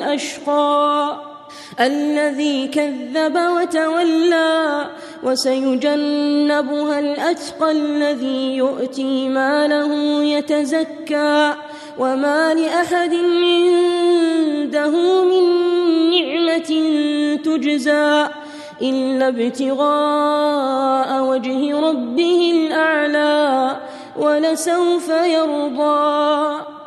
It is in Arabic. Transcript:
الأشقى الذي كذب وتولى وسيجنبها الأتقى الذي يؤتي ماله يتزكى. وما لأحد عنده من نعمة تجزى إلا ابتغاء وجه ربه الأعلى ولسوف يرضى.